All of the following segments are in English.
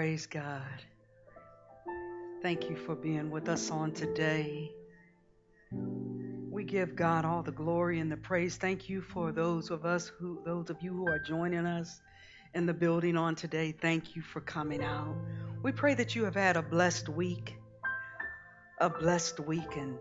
Praise God. Thank you for being with us on today. We give God all the glory and the praise. Thank you for those of us who those of you who are joining us in the building on today. Thank you for coming out. We pray that you have had a blessed week. A blessed week and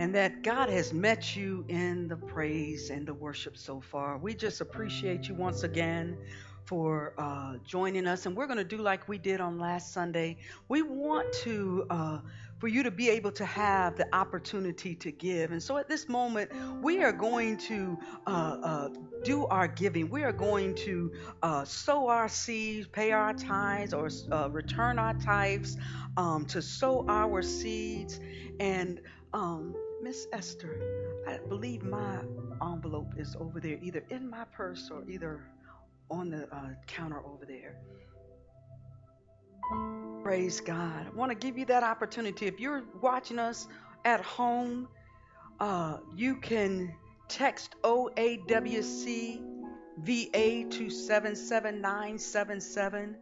and that God has met you in the praise and the worship so far. We just appreciate you once again for uh, joining us. And we're going to do like we did on last Sunday. We want to. Uh, for you to be able to have the opportunity to give. And so at this moment, we are going to uh, uh, do our giving. We are going to uh, sow our seeds, pay our tithes, or uh, return our tithes um, to sow our seeds. And um, Miss Esther, I believe my envelope is over there, either in my purse or either on the uh, counter over there. Praise God. I want to give you that opportunity. If you're watching us at home, uh, you can text OAWCVA to 77977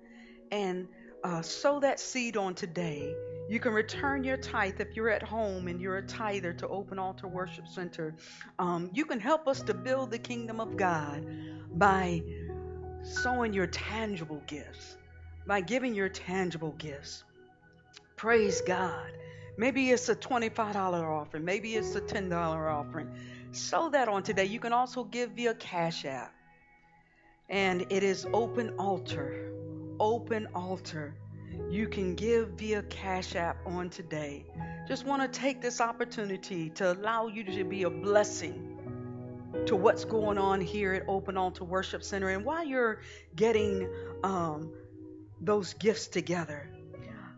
and uh, sow that seed on today. You can return your tithe if you're at home and you're a tither to Open Altar Worship Center. Um, you can help us to build the kingdom of God by sowing your tangible gifts, by giving your tangible gifts. Praise God. Maybe it's a $25 offering, maybe it's a $10 offering. Sow that on today. You can also give via Cash App. And it is open altar. Open altar. You can give via Cash App on today. Just want to take this opportunity to allow you to be a blessing to what's going on here at Open Altar Worship Center. And while you're getting um, those gifts together,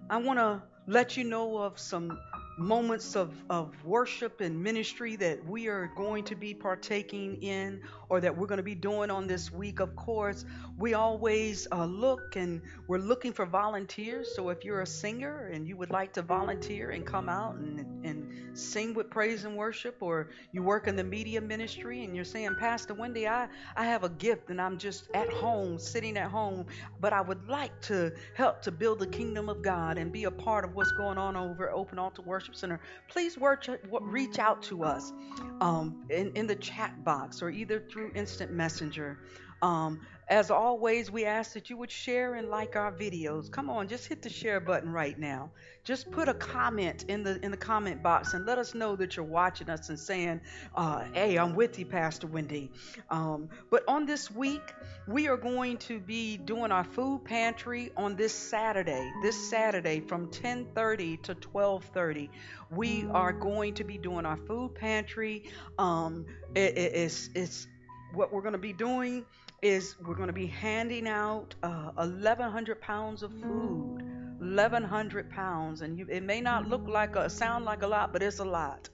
I want to let you know of some moments of, of worship and ministry that we are going to be partaking in or that we're going to be doing on this week. Of course, we always uh, look and we're looking for volunteers. So if you're a singer and you would like to volunteer and come out and, and sing with praise and worship, or you work in the media ministry and you're saying, Pastor Wendy, I, I have a gift and I'm just at home, sitting at home, but I would like to help to build the kingdom of God and be a part of what's going on over Open Altar Worship Center, please work, reach out to us um, in, in the chat box or either through Instant Messenger. Um, as always, we ask that you would share and like our videos. Come on, just hit the share button right now. Just put a comment in the in the comment box and let us know that you're watching us and saying, uh, "Hey, I'm with you, Pastor Wendy." Um, but on this week, we are going to be doing our food pantry on this Saturday. This Saturday from 10:30 to 12:30, we are going to be doing our food pantry. Um, it, it, it's it's what we're going to be doing is we're going to be handing out uh, 1,100 pounds of food. 1,100 pounds, and you, it may not look like a sound like a lot, but it's a lot.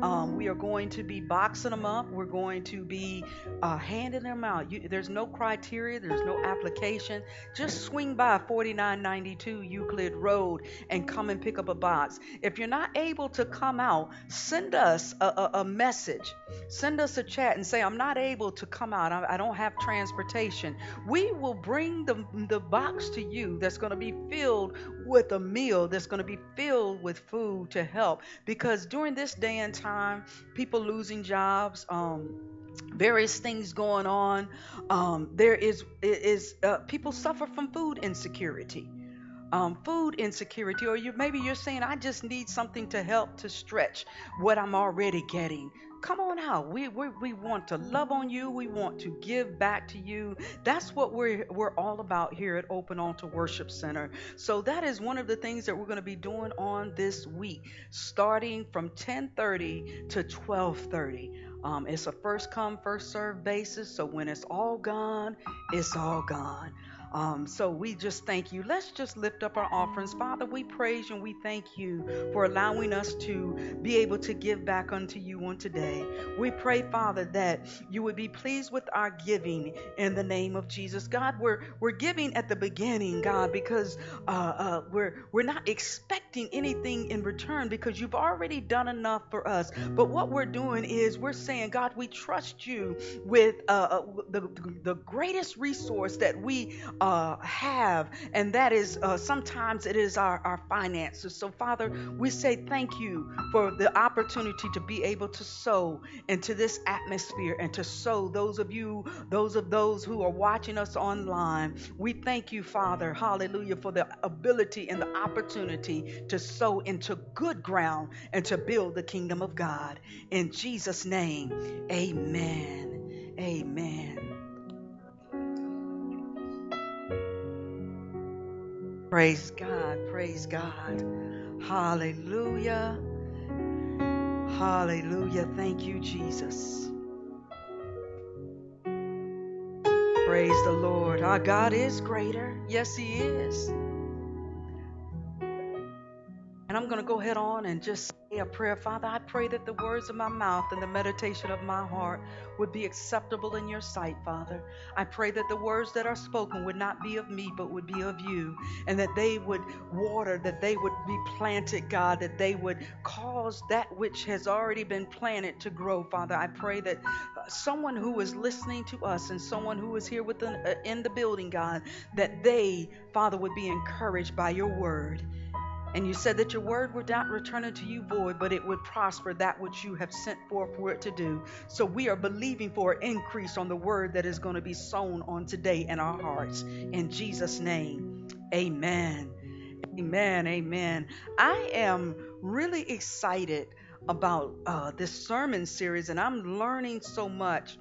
Um, we are going to be boxing them up. We're going to be uh, handing them out. You, there's no criteria, there's no application. Just swing by 4992 Euclid Road and come and pick up a box. If you're not able to come out, send us a, a, a message. Send us a chat and say, I'm not able to come out. I, I don't have transportation. We will bring the, the box to you that's going to be filled with a meal, that's going to be filled with food to help. Because during this day and time, people losing jobs, um, various things going on. Um, there is is uh, people suffer from food insecurity. Um, food insecurity, or you maybe you're saying, I just need something to help to stretch what I'm already getting come on out. We, we, we want to love on you. We want to give back to you. That's what we're, we're all about here at Open Altar Worship Center. So that is one of the things that we're going to be doing on this week, starting from 1030 to 1230. Um, it's a first come, first serve basis. So when it's all gone, it's all gone. Um, so we just thank you. Let's just lift up our offerings. Father, we praise you and we thank you for allowing us to be able to give back unto you on today. We pray, Father, that you would be pleased with our giving in the name of Jesus. God, we're we're giving at the beginning, God, because uh, uh, we're we're not expecting anything in return because you've already done enough for us. But what we're doing is we're saying, God, we trust you with uh, uh the the greatest resource that we uh, have, and that is uh, sometimes it is our, our finances. So, Father, we say thank you for the opportunity to be able to sow into this atmosphere and to sow those of you, those of those who are watching us online. We thank you, Father, hallelujah, for the ability and the opportunity to sow into good ground and to build the kingdom of God. In Jesus' name, amen. Amen. Praise God. Praise God. Hallelujah. Hallelujah. Thank you, Jesus. Praise the Lord. Our God is greater. Yes, He is. And I'm going to go ahead on and just say a prayer. Father, I pray that the words of my mouth and the meditation of my heart would be acceptable in your sight, Father. I pray that the words that are spoken would not be of me, but would be of you, and that they would water, that they would be planted, God, that they would cause that which has already been planted to grow, Father. I pray that uh, someone who is listening to us and someone who is here within, uh, in the building, God, that they, Father, would be encouraged by your word. And you said that your word would not return unto you void, but it would prosper that which you have sent forth for it to do. So we are believing for an increase on the word that is going to be sown on today in our hearts. In Jesus' name, amen. Amen. Amen. I am really excited about uh, this sermon series, and I'm learning so much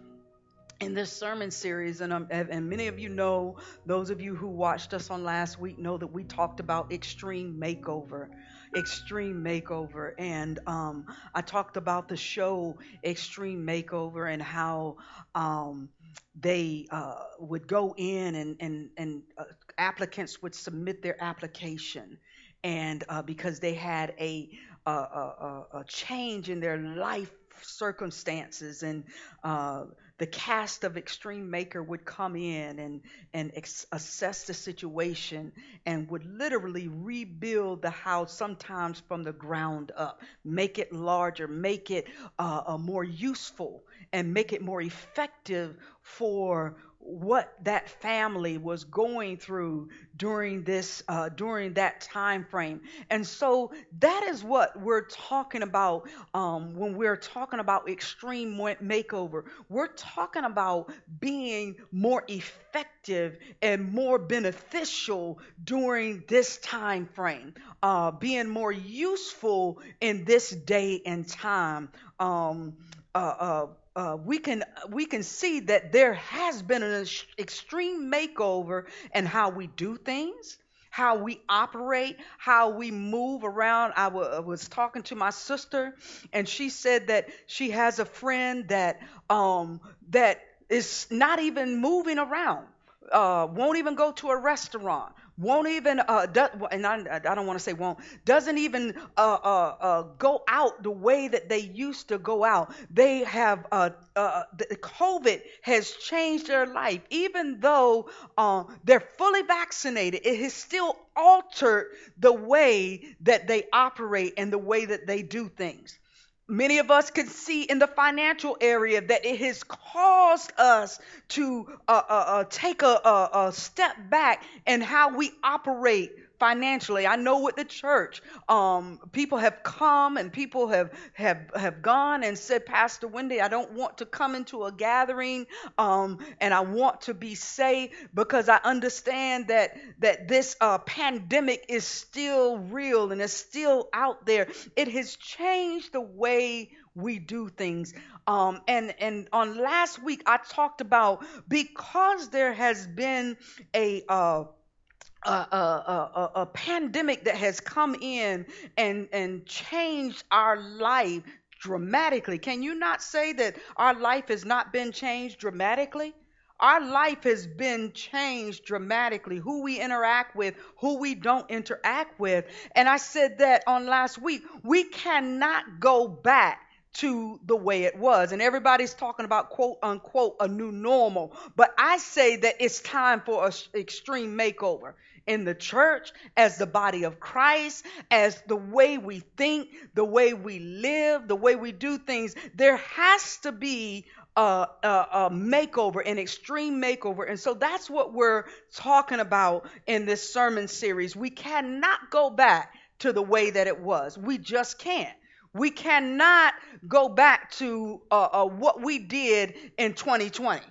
in this sermon series, and, um, and many of you know, those of you who watched us on last week know that we talked about extreme makeover. Extreme Makeover, and um, I talked about the show Extreme Makeover and how um, they uh, would go in and and and uh, applicants would submit their application, and uh, because they had a a, a, a change in their life circumstances and uh, the cast of Extreme Maker would come in and, and ex- assess the situation and would literally rebuild the house sometimes from the ground up, make it larger, make it uh, uh, more useful, and make it more effective for what that family was going through during this uh, during that time frame and so that is what we're talking about um, when we're talking about extreme makeover. We're talking about being more effective and more beneficial during this time frame uh, being more useful in this day and time. Um, uh, uh we can we can see that there has been an extreme makeover in how we do things how we operate how we move around. I, w- I was talking to my sister and she said that she has a friend that um that is not even moving around uh, won't even go to a restaurant won't even uh, do, and I, I don't want to say won't doesn't even uh, uh, uh, go out the way that they used to go out. They have uh, uh, the covid has changed their life. Even though they're fully vaccinated it has still altered the way that they operate and the way that they do things Many of us can see in the financial area that it has caused us to uh, uh, uh, take a, a, a step back in how we operate financially. I know with the church, um, people have come and people have have have gone and said, Pastor Wendy, I don't want to come into a gathering, um, and I want to be safe because I understand that that this uh, pandemic is still real and is still out there. It has changed the way we do things. Um, and and on last week I talked about because there has been a uh, a, a, a, a, pandemic that has come in and, and changed our life dramatically. Can you not say that our life has not been changed dramatically? Our life has been changed dramatically. Who we interact with, who we don't interact with. And I said that on last week. We cannot go back to the way it was. And everybody's talking about quote unquote a new normal. But I say that it's time for an extreme makeover in the church, as the body of Christ, as the way we think, the way we live, the way we do things. There has to be a, a, a, makeover, an extreme makeover. And so that's what we're talking about in this sermon series. We cannot go back to the way that it was. We just can't. We cannot go back to uh, uh, what we did in 2020.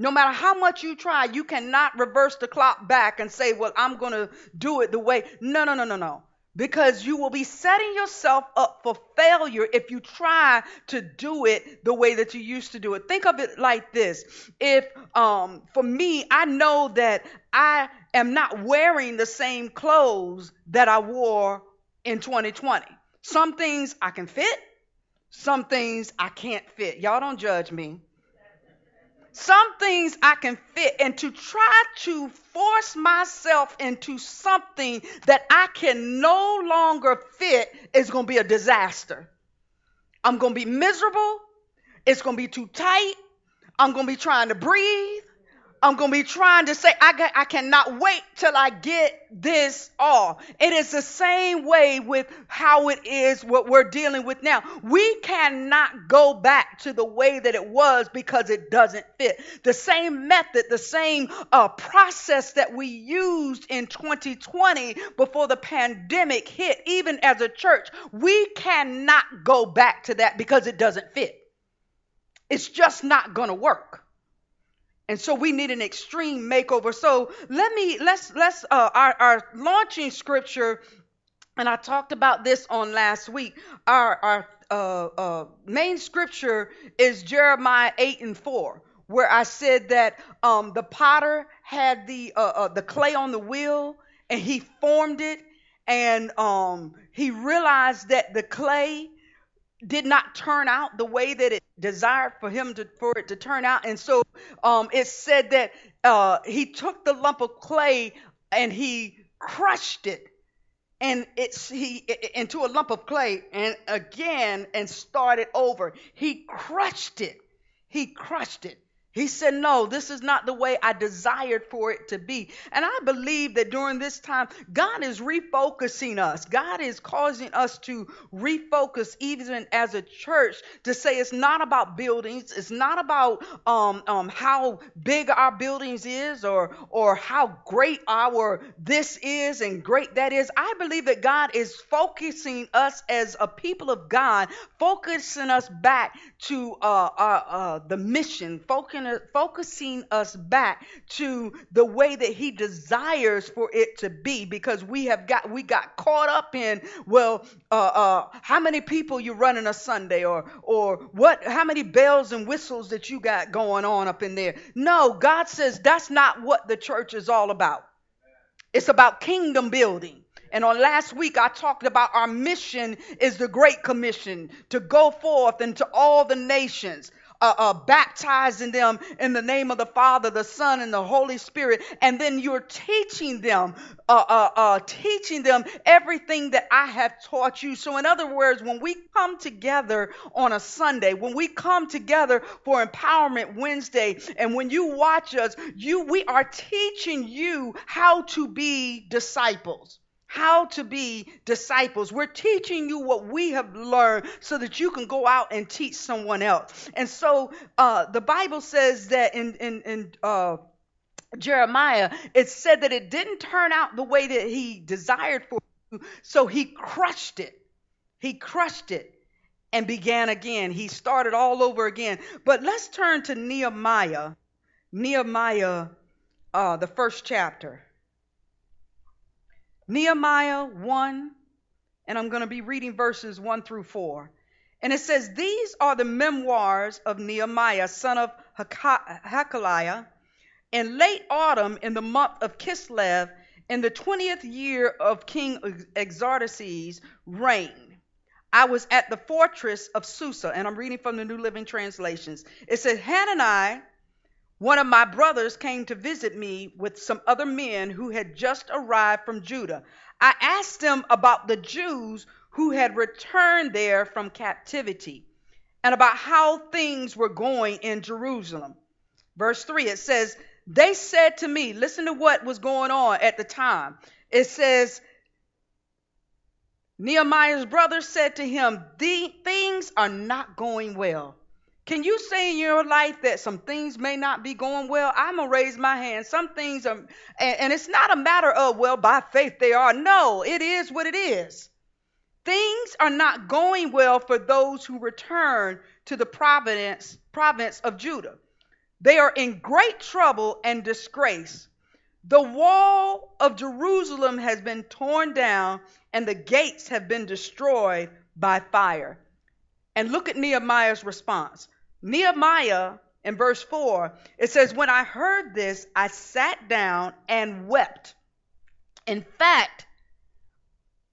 No matter how much you try, you cannot reverse the clock back and say, well, I'm going to do it the way. No, no, no, no, no. Because you will be setting yourself up for failure if you try to do it the way that you used to do it. Think of it like this. If, um, for me, I know that I am not wearing the same clothes that I wore in 2020. Some things I can fit, some things I can't fit. Y'all don't judge me. Some things I can fit, and to try to force myself into something that I can no longer fit is going to be a disaster. I'm going to be miserable. It's going to be too tight. I'm going to be trying to breathe. I'm going to be trying to say, I, I cannot wait till I get this all. It is the same way with how it is what we're dealing with now. We cannot go back to the way that it was because it doesn't fit. The same method, the same uh, process that we used in 2020 before the pandemic hit, even as a church, we cannot go back to that because it doesn't fit. It's just not going to work and so we need an extreme makeover. So let me let's let's uh, our, our launching scripture and i talked about this on last week. Our our uh, uh, main scripture is jeremiah 8 and 4 where i said that um, the potter had the uh, uh, the clay on the wheel and he formed it and um, he realized that the clay did not turn out the way that it desired for him to for it to turn out. And so um, it said that uh, he took the lump of clay and he crushed it. And it's he into a lump of clay and again and started over. He crushed it. He crushed it he said, No, this is not the way I desired for it to be. And I believe that during this time, God is refocusing us. God is causing us to refocus, even as a church, to say it's not about buildings, it's not about um, um, how big our buildings is or, or how great our this is and great that is. I believe that God is focusing us as a people of God, focusing us back to uh, uh, uh, the mission, focusing focusing us back to the way that he desires for it to be because we have got we got caught up in well uh, uh, how many people you running a sunday or or what how many bells and whistles that you got going on up in there? No god says that's not what the church is all about. It's about kingdom building. And on last week, I talked about our mission is the Great Commission to go forth into all the nations uh, uh, baptizing them in the name of the Father, the Son, and the Holy Spirit, and then you're teaching them, uh, uh, uh, teaching them everything that I have taught you. So, in other words, when we come together on a Sunday, when we come together for Empowerment Wednesday, and when you watch us, you we are teaching you how to be disciples how to be disciples. We're teaching you what we have learned so that you can go out and teach someone else. And so uh, the Bible says that in, in, in uh, Jeremiah, it said that it didn't turn out the way that he desired for you, so he crushed it. He crushed it and began again. He started all over again. But let's turn to Nehemiah. Nehemiah, uh, the first chapter. Nehemiah 1, and I'm going to be reading verses 1 through 4. And it says, These are the memoirs of Nehemiah, son of Hacaliah. In late autumn, in the month of Kislev, in the 20th year of King Xerxes' reign, I was at the fortress of Susa, and I'm reading from the New Living Translations. It says, Hanani, one of my brothers came to visit me with some other men who had just arrived from Judah. I asked them about the Jews who had returned there from captivity and about how things were going in Jerusalem. Verse 3 it says, They said to me, listen to what was going on at the time. It says, Nehemiah's brother said to him, The things are not going well Can you say in your life that some things may not be going well? I'm going to raise my hand. Some things are, and, and it's not a matter of, well, by faith they are. No, it is what it is. Things are not going well for those who return to the province, province of Judah. They are in great trouble and disgrace. The wall of Jerusalem has been torn down, and the gates have been destroyed by fire. And look at Nehemiah's response. Nehemiah in verse 4, it says, When I heard this, I sat down and wept. In fact,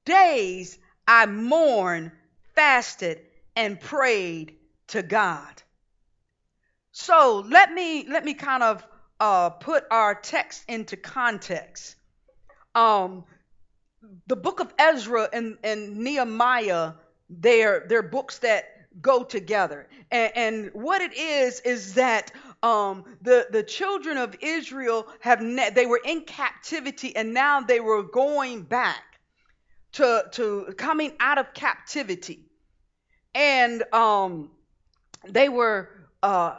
days I mourned, fasted, and prayed to God. So let me let me kind of uh, put our text into context. Um, the book of Ezra and, and Nehemiah, they're, they're books that go together. And, and what it is is that um, the the children of Israel have ne- they were in captivity and now they were going back to to coming out of captivity, and um, they were uh,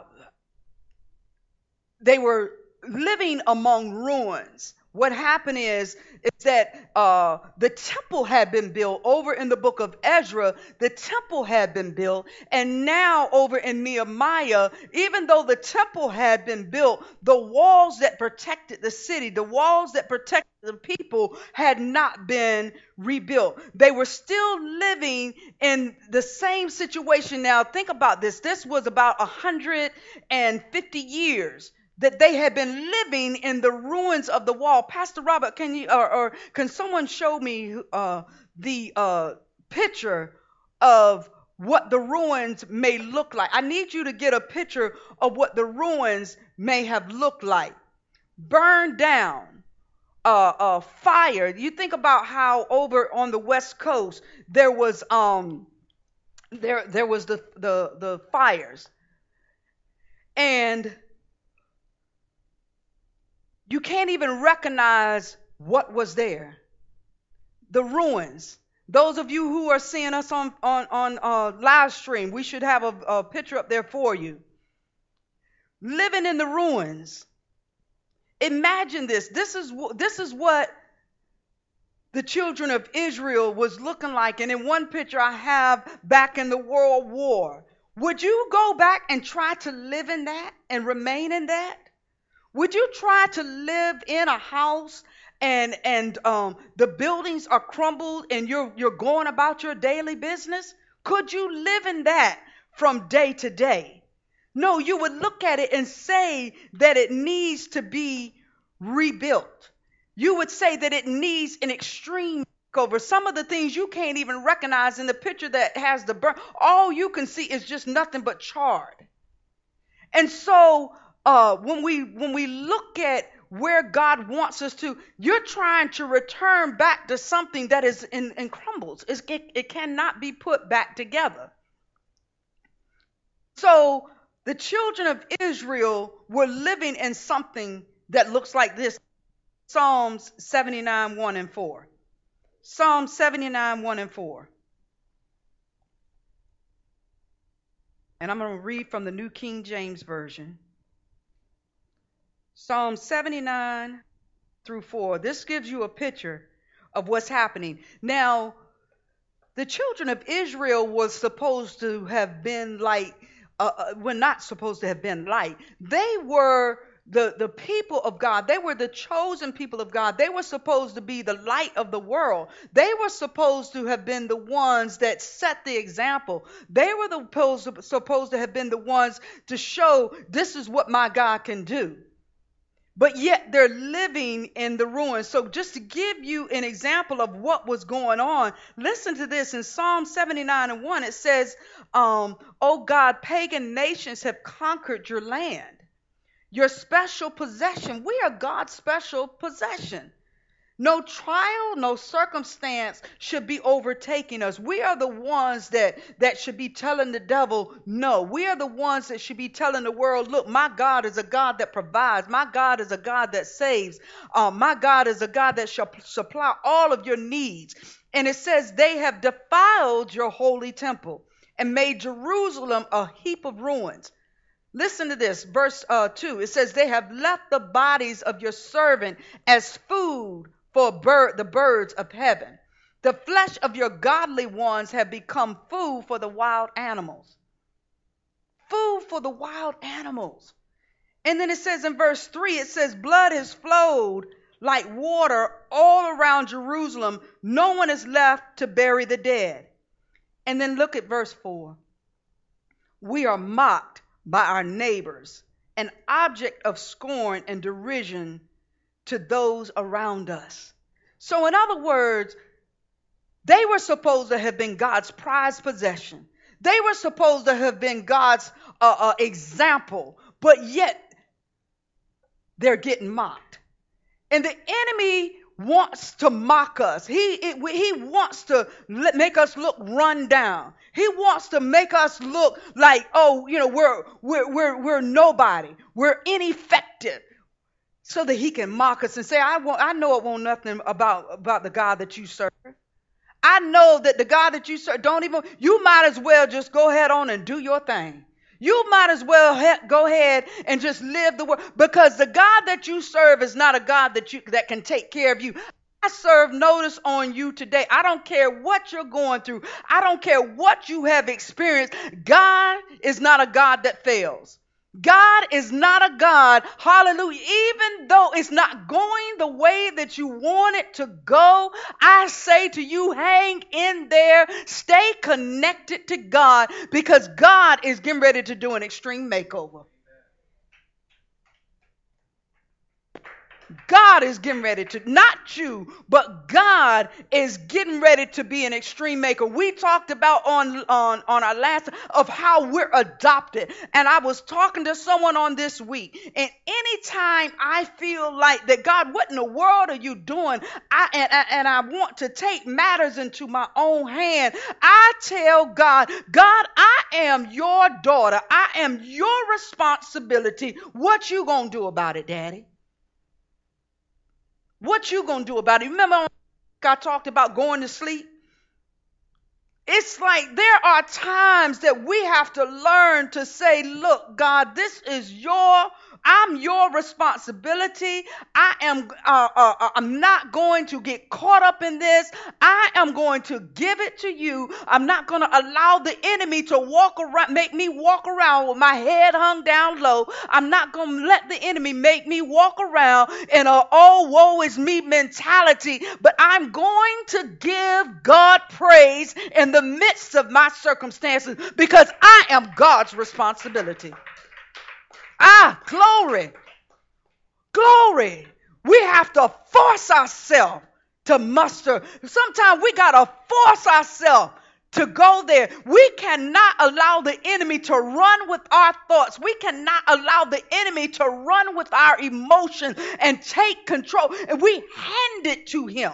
they were living among ruins what happened is is that uh, the temple had been built over in the book of Ezra. The temple had been built, and now over in Nehemiah, even though the temple had been built, the walls that protected the city, the walls that protected the people, had not been rebuilt. They were still living in the same situation. Now, think about this. This was about 150 years that they had been living in the ruins of the wall. Pastor Robert, can you or, or can someone show me uh, the uh, picture of what the ruins may look like? I need you to get a picture of what the ruins may have looked like. Burned down, uh, uh, fire. You think about how over on the west coast there was um there there was the the the fires and you can't even recognize what was there. The ruins. Those of you who are seeing us on on on uh, live stream, we should have a, a picture up there for you. Living in the ruins. Imagine this. This is this is what the children of Israel was looking like. And in one picture I have back in the World War. Would you go back and try to live in that and remain in that? Would you try to live in a house and and um, the buildings are crumbled and you're you're going about your daily business? Could you live in that from day to day? No, you would look at it and say that it needs to be rebuilt. You would say that it needs an extreme makeover. Some of the things you can't even recognize in the picture that has the burn. All you can see is just nothing but charred. And so uh, when we when we look at where God wants us to, you're trying to return back to something that is in, in crumbles. It's, it, it cannot be put back together. So the children of Israel were living in something that looks like this Psalms 79 1 and 4. Psalm 79 1 and 4. And I'm going to read from the New King James Version. Psalm 79 through 4. This gives you a picture of what's happening. Now, the children of Israel was supposed to have been like, uh, uh, were not supposed to have been light. They were the, the people of God. They were the chosen people of God. They were supposed to be the light of the world. They were supposed to have been the ones that set the example. They were the, supposed, supposed to have been the ones to show this is what my God can do but yet they're living in the ruins. So, just to give you an example of what was going on, listen to this in Psalm 79 and 1. It says, um, Oh God, pagan nations have conquered your land, your special possession. We are God's special possession. No trial, no circumstance should be overtaking us. We are the ones that, that should be telling the devil no. We are the ones that should be telling the world, look, my God is a God that provides. My God is a God that saves. Uh, my God is a God that shall supply all of your needs. And it says, they have defiled your holy temple and made Jerusalem a heap of ruins. Listen to this, verse uh, 2. It says, They have left the bodies of your servant as food for bird, the birds of heaven. The flesh of your godly ones have become food for the wild animals. Food for the wild animals. And then it says in verse 3, it says, Blood has flowed like water all around Jerusalem. No one is left to bury the dead. And then look at verse 4. We are mocked by our neighbors, an object of scorn and derision to those around us. So, in other words, they were supposed to have been God's prized possession. They were supposed to have been God's uh, uh, example, but yet they're getting mocked. And the enemy wants to mock us. He, it, he wants to let, make us look run down. He wants to make us look like, oh, you know, we're, we're, we're, we're nobody. We're ineffective. So that he can mock us and say, I, want, I know it won't nothing about, about the God that you serve. I know that the God that you serve, don't even, you might as well just go ahead on and do your thing. You might as well ha- go ahead and just live the word because the God that you serve is not a God that you that can take care of you. I serve notice on you today. I don't care what you're going through. I don't care what you have experienced. God is not a God that fails. God is not a God, hallelujah, even though it's not going the way that you want it to go. I say to you, hang in there, stay connected to God because God is getting ready to do an extreme makeover. God is getting ready to, not you, but God is getting ready to be an extreme maker. We talked about on, on, on our last of how we're adopted. And I was talking to someone on this week. And anytime I feel like that, God, what in the world are you doing? I, and, and I want to take matters into my own hand. I tell God, God, I am your daughter. I am your responsibility. What you gonna do about it, Daddy? What you gonna do about it? Remember I talked about going to sleep? It's like there are times that we have to learn to say, look, God, this is your I'm your responsibility. I am uh, uh, uh, I'm not going to get caught up in this. I am going to give it to you. I'm not going to allow the enemy to walk around make me walk around with my head hung down low. I'm not going to let the enemy make me walk around in a oh woe is me mentality, but I'm going to give God praise in the midst of my circumstances because I am God's responsibility. Ah, glory. Glory. We have to force ourselves to muster. Sometimes we got to force ourselves to go there. We cannot allow the enemy to run with our thoughts. We cannot allow the enemy to run with our emotions and take control. And we hand it to him.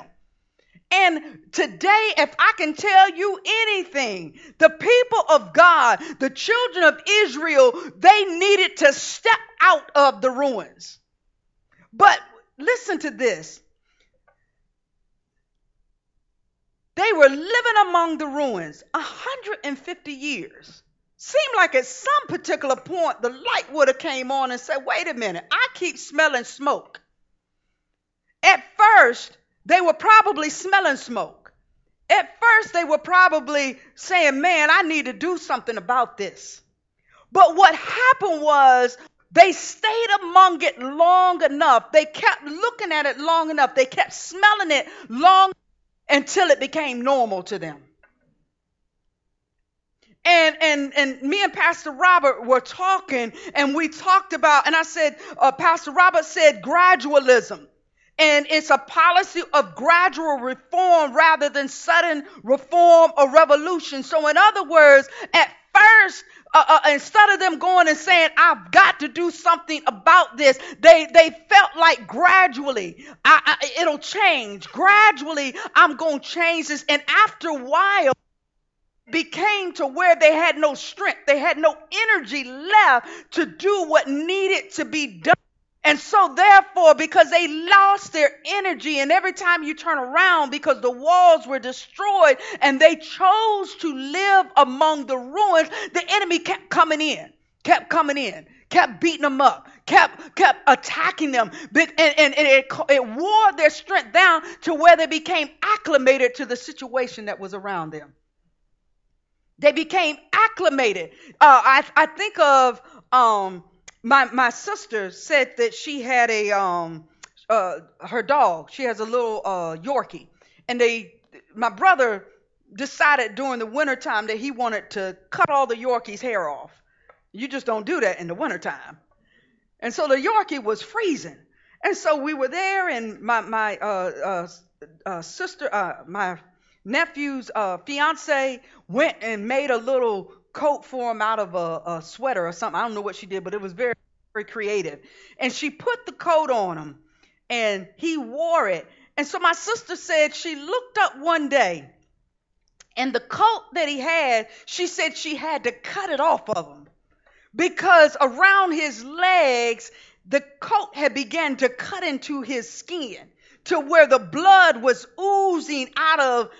And today, if I can tell you anything, the people of God, the children of Israel, they needed to step out of the ruins. But listen to this. They were living among the ruins 150 years. Seemed like at some particular point the light would have came on and said, "Wait a minute, I keep smelling smoke." At first, they were probably smelling smoke. At first, they were probably saying, Man, I need to do something about this. But what happened was they stayed among it long enough. They kept looking at it long enough. They kept smelling it long until it became normal to them. And, and, and me and Pastor Robert were talking, and we talked about, and I said, uh, Pastor Robert said gradualism. And it's a policy of gradual reform rather than sudden reform or revolution. So, in other words, at first, uh, uh, instead of them going and saying, I've got to do something about this, they, they felt like gradually I, I, it'll change. Gradually, I'm going to change this. And after a while, became to where they had no strength, they had no energy left to do what needed to be done And so, therefore, because they lost their energy, and every time you turn around, because the walls were destroyed and they chose to live among the ruins, the enemy kept coming in, kept coming in, kept beating them up, kept kept attacking them, and, and, and it, it wore their strength down to where they became acclimated to the situation that was around them. They became acclimated. Uh, I, I think of um, my my sister said that she had a um uh her dog. She has a little uh Yorkie, and they my brother decided during the wintertime that he wanted to cut all the Yorkie's hair off. You just don't do that in the wintertime. And so the Yorkie was freezing. And so we were there, and my my uh, uh, uh, sister, uh, my nephew's uh, fiance went and made a little coat for him out of a, a sweater or something. I don't know what she did, but it was very, very creative. And she put the coat on him and he wore it. And so my sister said she looked up one day and the coat that he had, she said she had to cut it off of him because around his legs, the coat had begun to cut into his skin to where the blood was oozing out of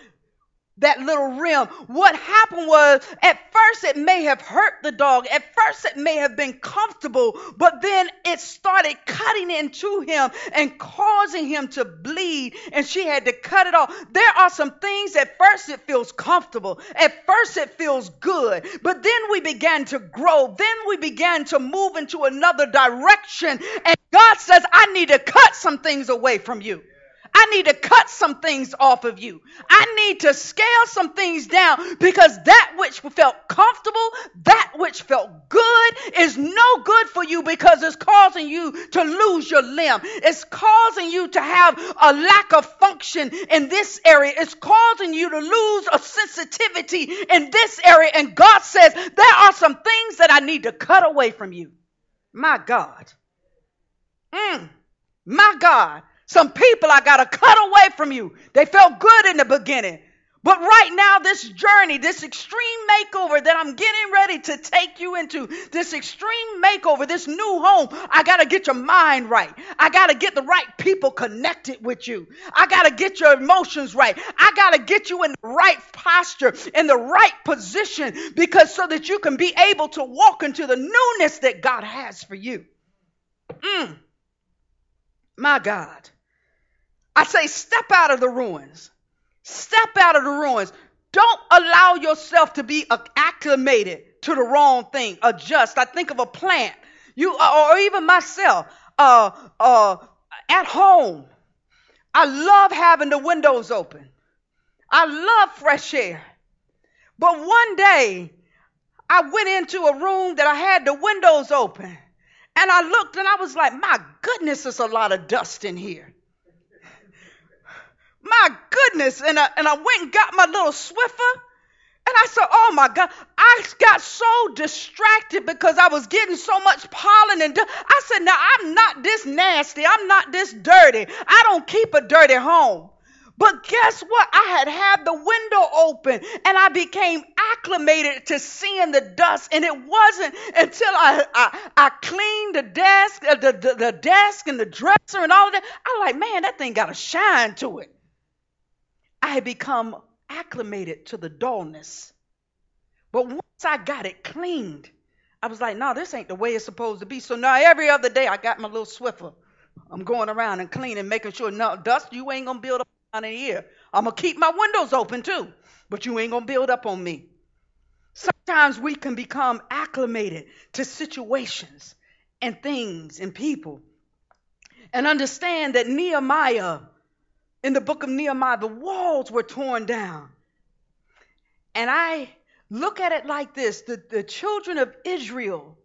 that little rim. What happened was, at first, it may have hurt the dog. At first, it may have been comfortable, but then it started cutting into him and causing him to bleed, and she had to cut it off. There are some things at first it feels comfortable, at first, it feels good, but then we began to grow. Then we began to move into another direction, and God says, I need to cut some things away from you. I need to cut some things off of you. I need to scale some things down because that which felt comfortable, that which felt good, is no good for you because it's causing you to lose your limb. It's causing you to have a lack of function in this area. It's causing you to lose a sensitivity in this area. And God says, There are some things that I need to cut away from you. My God. Mm, my God. Some people I got to cut away from you. They felt good in the beginning. But right now, this journey, this extreme makeover that I'm getting ready to take you into, this extreme makeover, this new home, I got to get your mind right. I got to get the right people connected with you. I got to get your emotions right. I got to get you in the right posture, in the right position, because so that you can be able to walk into the newness that God has for you. Mm. My God. I say, step out of the ruins. Step out of the ruins. Don't allow yourself to be acclimated to the wrong thing. Adjust. I think of a plant. You or even myself. Uh, uh, at home, I love having the windows open. I love fresh air. But one day, I went into a room that I had the windows open, and I looked and I was like, "My goodness, there's a lot of dust in here." My goodness. And I, and I went and got my little Swiffer. And I said, Oh my God. I got so distracted because I was getting so much pollen. And I said, Now I'm not this nasty. I'm not this dirty. I don't keep a dirty home. But guess what? I had had the window open and I became acclimated to seeing the dust. And it wasn't until I, I, I cleaned the desk, uh, the, the, the desk and the dresser and all of that. I like, man, that thing got a shine to it. I had become acclimated to the dullness. But once I got it cleaned, I was like, no, this ain't the way it's supposed to be. So now every other day I got my little Swiffer. I'm going around and cleaning, making sure no dust, you ain't gonna build up on in here. I'm gonna keep my windows open too, but you ain't gonna build up on me. Sometimes we can become acclimated to situations and things and people and understand that Nehemiah in the book of Nehemiah, the walls were torn down. And I look at it like this the, the children of Israel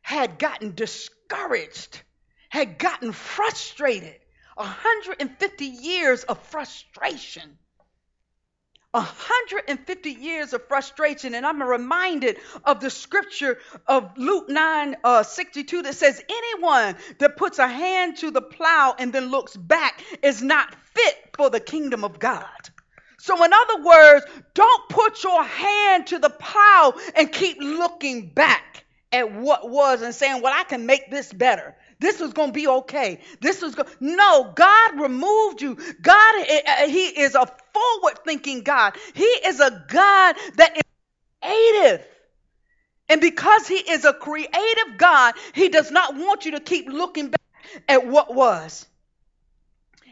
had gotten discouraged, had gotten frustrated. 150 years of frustration. 150 years of frustration. And I'm reminded of the scripture of Luke 9 uh, 62 that says, Anyone that puts a hand to the plow and then looks back is not fit for the kingdom of God. So, in other words, don't put your hand to the plow and keep looking back at what was and saying, Well, I can make this better. This was going to be okay. This was No, God removed you. God eh, eh, he is a forward-thinking God. He is a God that is creative. And because he is a creative God, he does not want you to keep looking back at what was.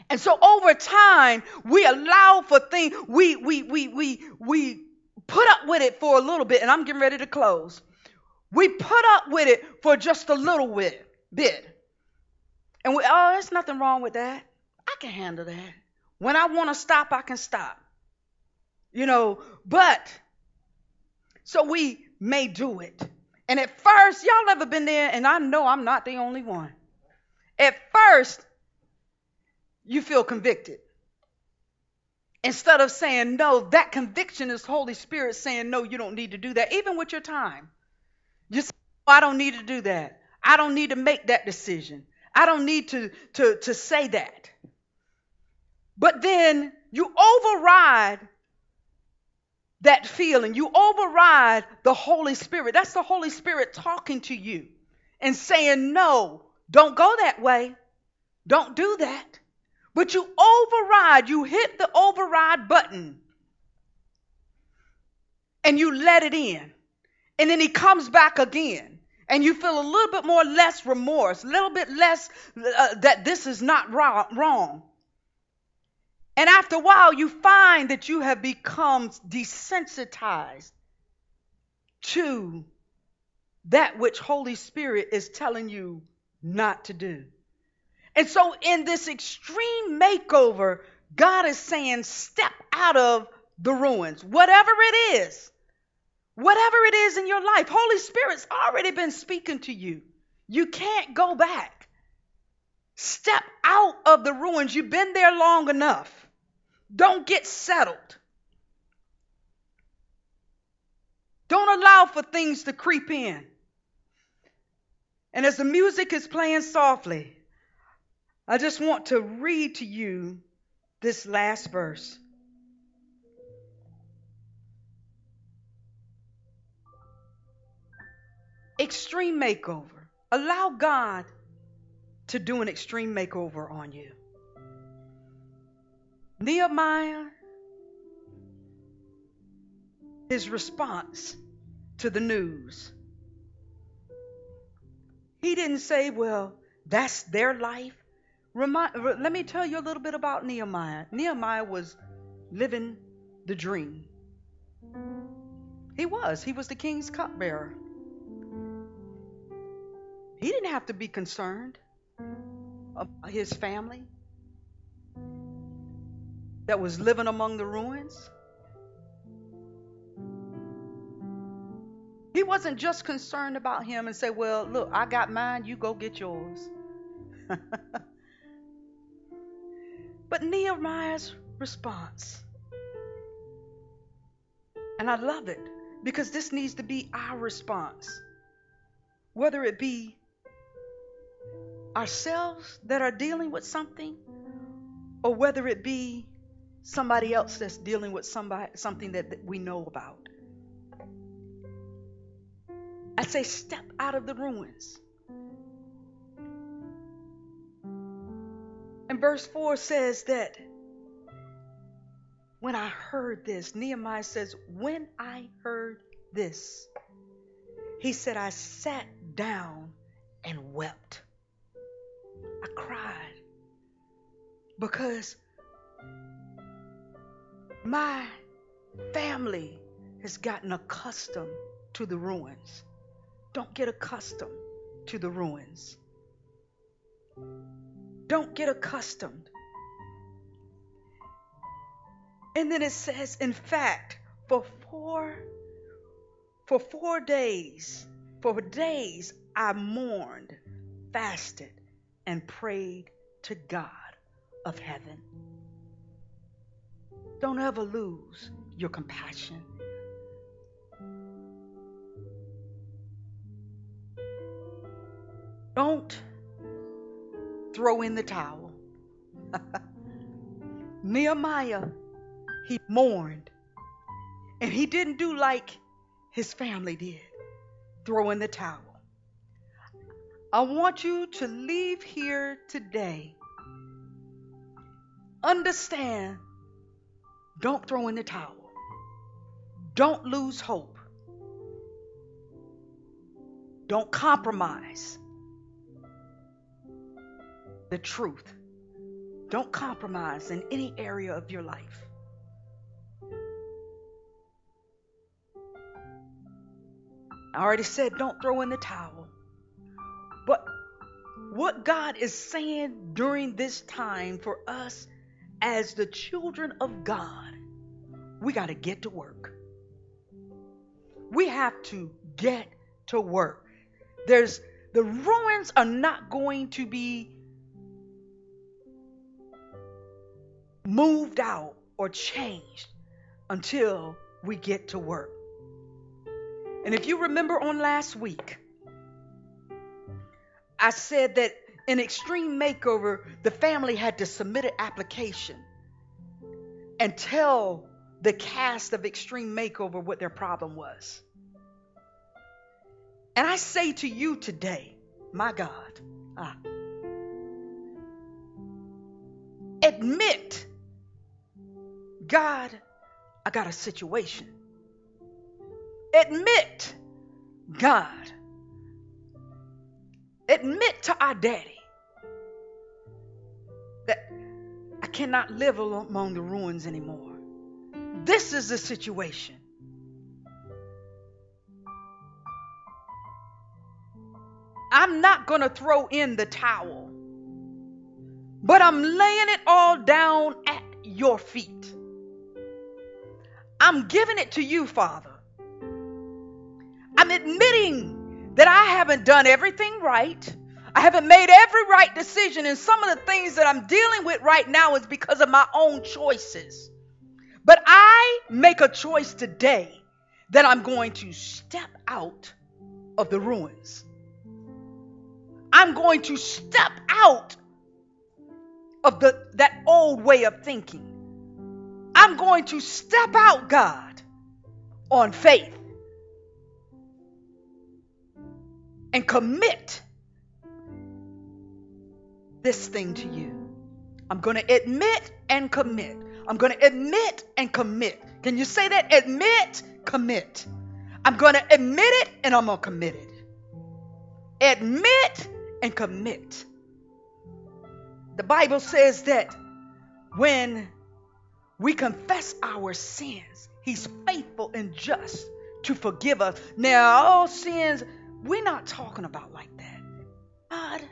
And so over time, we allow for things, we we we we we put up with it for a little bit, and I'm getting ready to close. We put up with it for just a little bit, bit. And we, oh, there's nothing wrong with that. I can handle that. When I want to stop, I can stop. You know, but so we may do it. And at first, y'all ever been there, and I know I'm not the only one. At first, you feel convicted. Instead of saying no, that conviction is Holy Spirit saying no, you don't need to do that, even with your time. You say, oh, I don't need to do that. I don't need to make that decision. I don't need to, to, to say that. But then you override that feeling. You override the Holy Spirit. That's the Holy Spirit talking to you and saying, No, don't go that way. Don't do that. But you override, you hit the override button and you let it in. And then he comes back again. And you feel a little bit more less remorse, a little bit less uh, that this is not wrong. And after a while, you find that you have become desensitized to that which Holy Spirit is telling you not to do. And so, in this extreme makeover, God is saying, step out of the ruins, whatever it is. Whatever it is in your life, Holy Spirit's already been speaking to you. You can't go back. Step out of the ruins. You've been there long enough. Don't get settled. Don't allow for things to creep in. And as the music is playing softly, I just want to read to you this last verse. Extreme makeover. Allow God to do an extreme makeover on you. Nehemiah, his response to the news. He didn't say, well, that's their life. Remind, let me tell you a little bit about Nehemiah. Nehemiah was living the dream. He was. He was the king's cupbearer. He didn't have to be concerned about his family that was living among the ruins. He wasn't just concerned about him and say, Well, look, I got mine, you go get yours. But Nehemiah's response, and I love it because this needs to be our response, whether it be ourselves that are dealing with something or whether it be somebody else that's dealing with somebody something that, that we know about. I say step out of the ruins. And verse 4 says that when I heard this, Nehemiah says, when I heard this, he said, I sat down and wept. I cried because my family has gotten accustomed to the ruins. Don't get accustomed to the ruins. Don't get accustomed. And then it says, in fact, for four for four days, for days I mourned, fasted, and prayed to God of heaven. Don't ever lose your compassion. Don't throw in the towel. Nehemiah, he mourned. And he didn't do like his family did throw in the towel. I want you to leave here today. Understand, don't throw in the towel. Don't lose hope. Don't compromise the truth. Don't compromise in any area of your life. I already said don't throw in the towel. What God is saying during this time for us as the children of God, we got to get to work. We have to get to work. There's the ruins are not going to be moved out or changed until we get to work. And if you remember on last week, I said that in Extreme Makeover, the family had to submit an application and tell the cast of Extreme Makeover what their problem was. And I say to you today, my God, ah, admit, God, I got a situation. Admit, God, admit to our daddy that I cannot live among the ruins anymore. This is the situation. I'm not going to throw in the towel, but I'm laying it all down at your feet. I'm giving it to you, Father. I'm admitting that I haven't done everything right. I haven't made every right decision, and some of the things that I'm dealing with right now is because of my own choices. But I make a choice today that I'm going to step out of the ruins. I'm going to step out of the that old way of thinking. I'm going to step out, God, on faith and commit this thing to you. I'm going to admit and commit. I'm going to admit and commit. Can you say that? Admit, commit. I'm going to admit it and I'm going to commit it. Admit and commit. The Bible says that when we confess our sins, He's faithful and just to forgive us. Now, all sins, we're not talking about like that. God,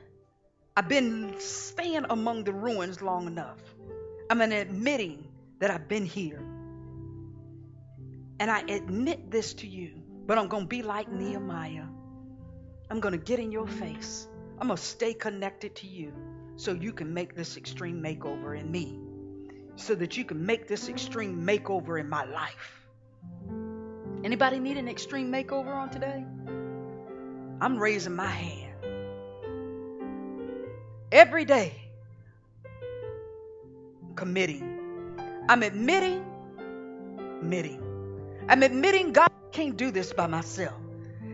I've been staying among the ruins long enough. I'm admitting that I've been here. And I admit this to you, but I'm going to be like Nehemiah. I'm going to get in your face. I'm going to stay connected to you so you can make this extreme makeover in me, so that you can make this extreme makeover in my life. Anybody need an extreme makeover on today? I'm raising my hand. Every day, committing. I'm admitting, admitting. I'm admitting God can't do this by myself.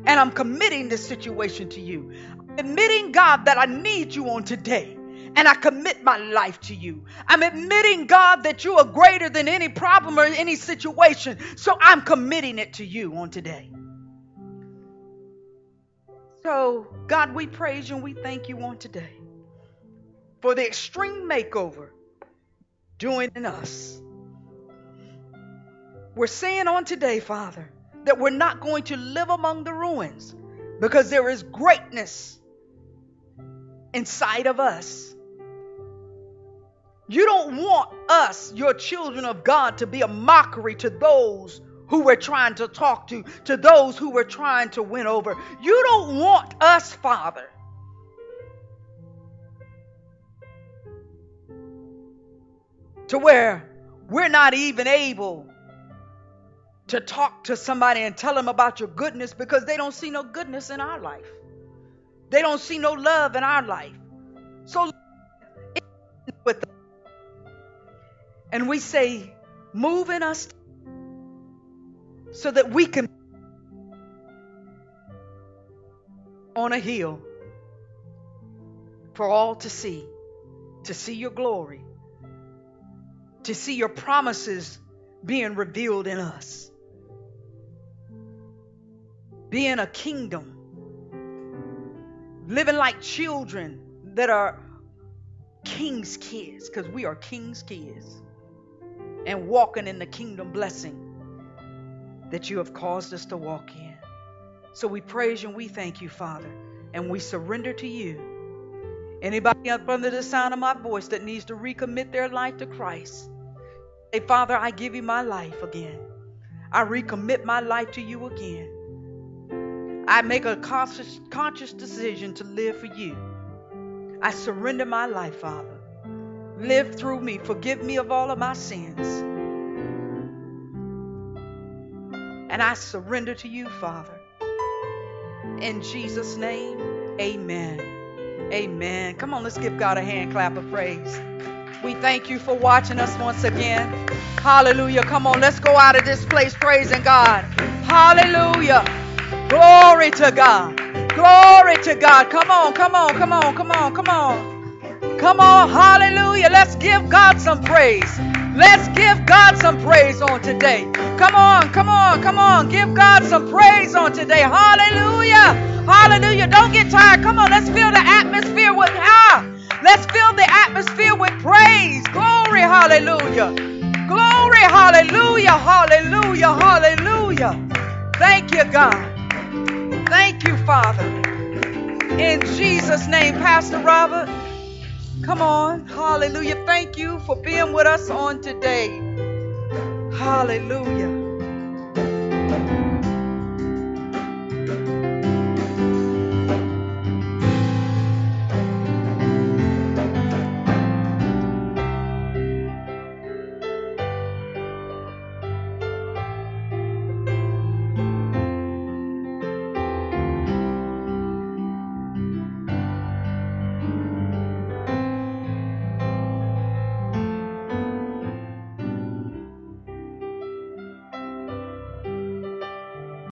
And I'm committing this situation to you. I'm admitting, God, that I need you on today. And I commit my life to you. I'm admitting, God, that you are greater than any problem or any situation. So I'm committing it to you on today. So, God, we praise you and we thank you on today for the extreme makeover doing in us. We're saying on today, Father, that we're not going to live among the ruins because there is greatness inside of us. You don't want us, your children of God, to be a mockery to those who we're trying to talk to, to those who we're trying to win over. You don't want us, Father, to where we're not even able to talk to somebody and tell them about your goodness because they don't see no goodness in our life. They don't see no love in our life. So with and we say, move in us so that we can on a hill for all to see, to see your glory, to see your promises being revealed in us, being a kingdom, living like children that are king's kids, because we are king's kids, and walking in the kingdom blessing that you have caused us to walk in. So we praise you and we thank you, Father, and we surrender to you. Anybody up under the sound of my voice that needs to recommit their life to Christ, say, Father, I give you my life again. I recommit my life to you again. I make a conscious, conscious decision to live for you. I surrender my life, Father. Live through me. Forgive me of all of my sins. And I surrender to you, Father. In Jesus' name, amen. Amen. Come on, let's give God a hand clap of praise. We thank you for watching us once again. Hallelujah. Come on, let's go out of this place praising God. Hallelujah. Glory to God. Glory to God. Come on, come on, come on, come on, come on. Come on, hallelujah. Let's give God some praise. Let's give God some praise on today. Come on, come on, come on. Give God some praise on today. Hallelujah. Hallelujah. Don't get tired. Come on, let's fill the atmosphere with ah. Let's fill the atmosphere with praise. Glory, hallelujah. Glory, hallelujah, hallelujah, hallelujah. Thank you, God. Thank you, Father. In Jesus' name, Pastor Robert. Come on. Hallelujah. Thank you for being with us on today. Hallelujah.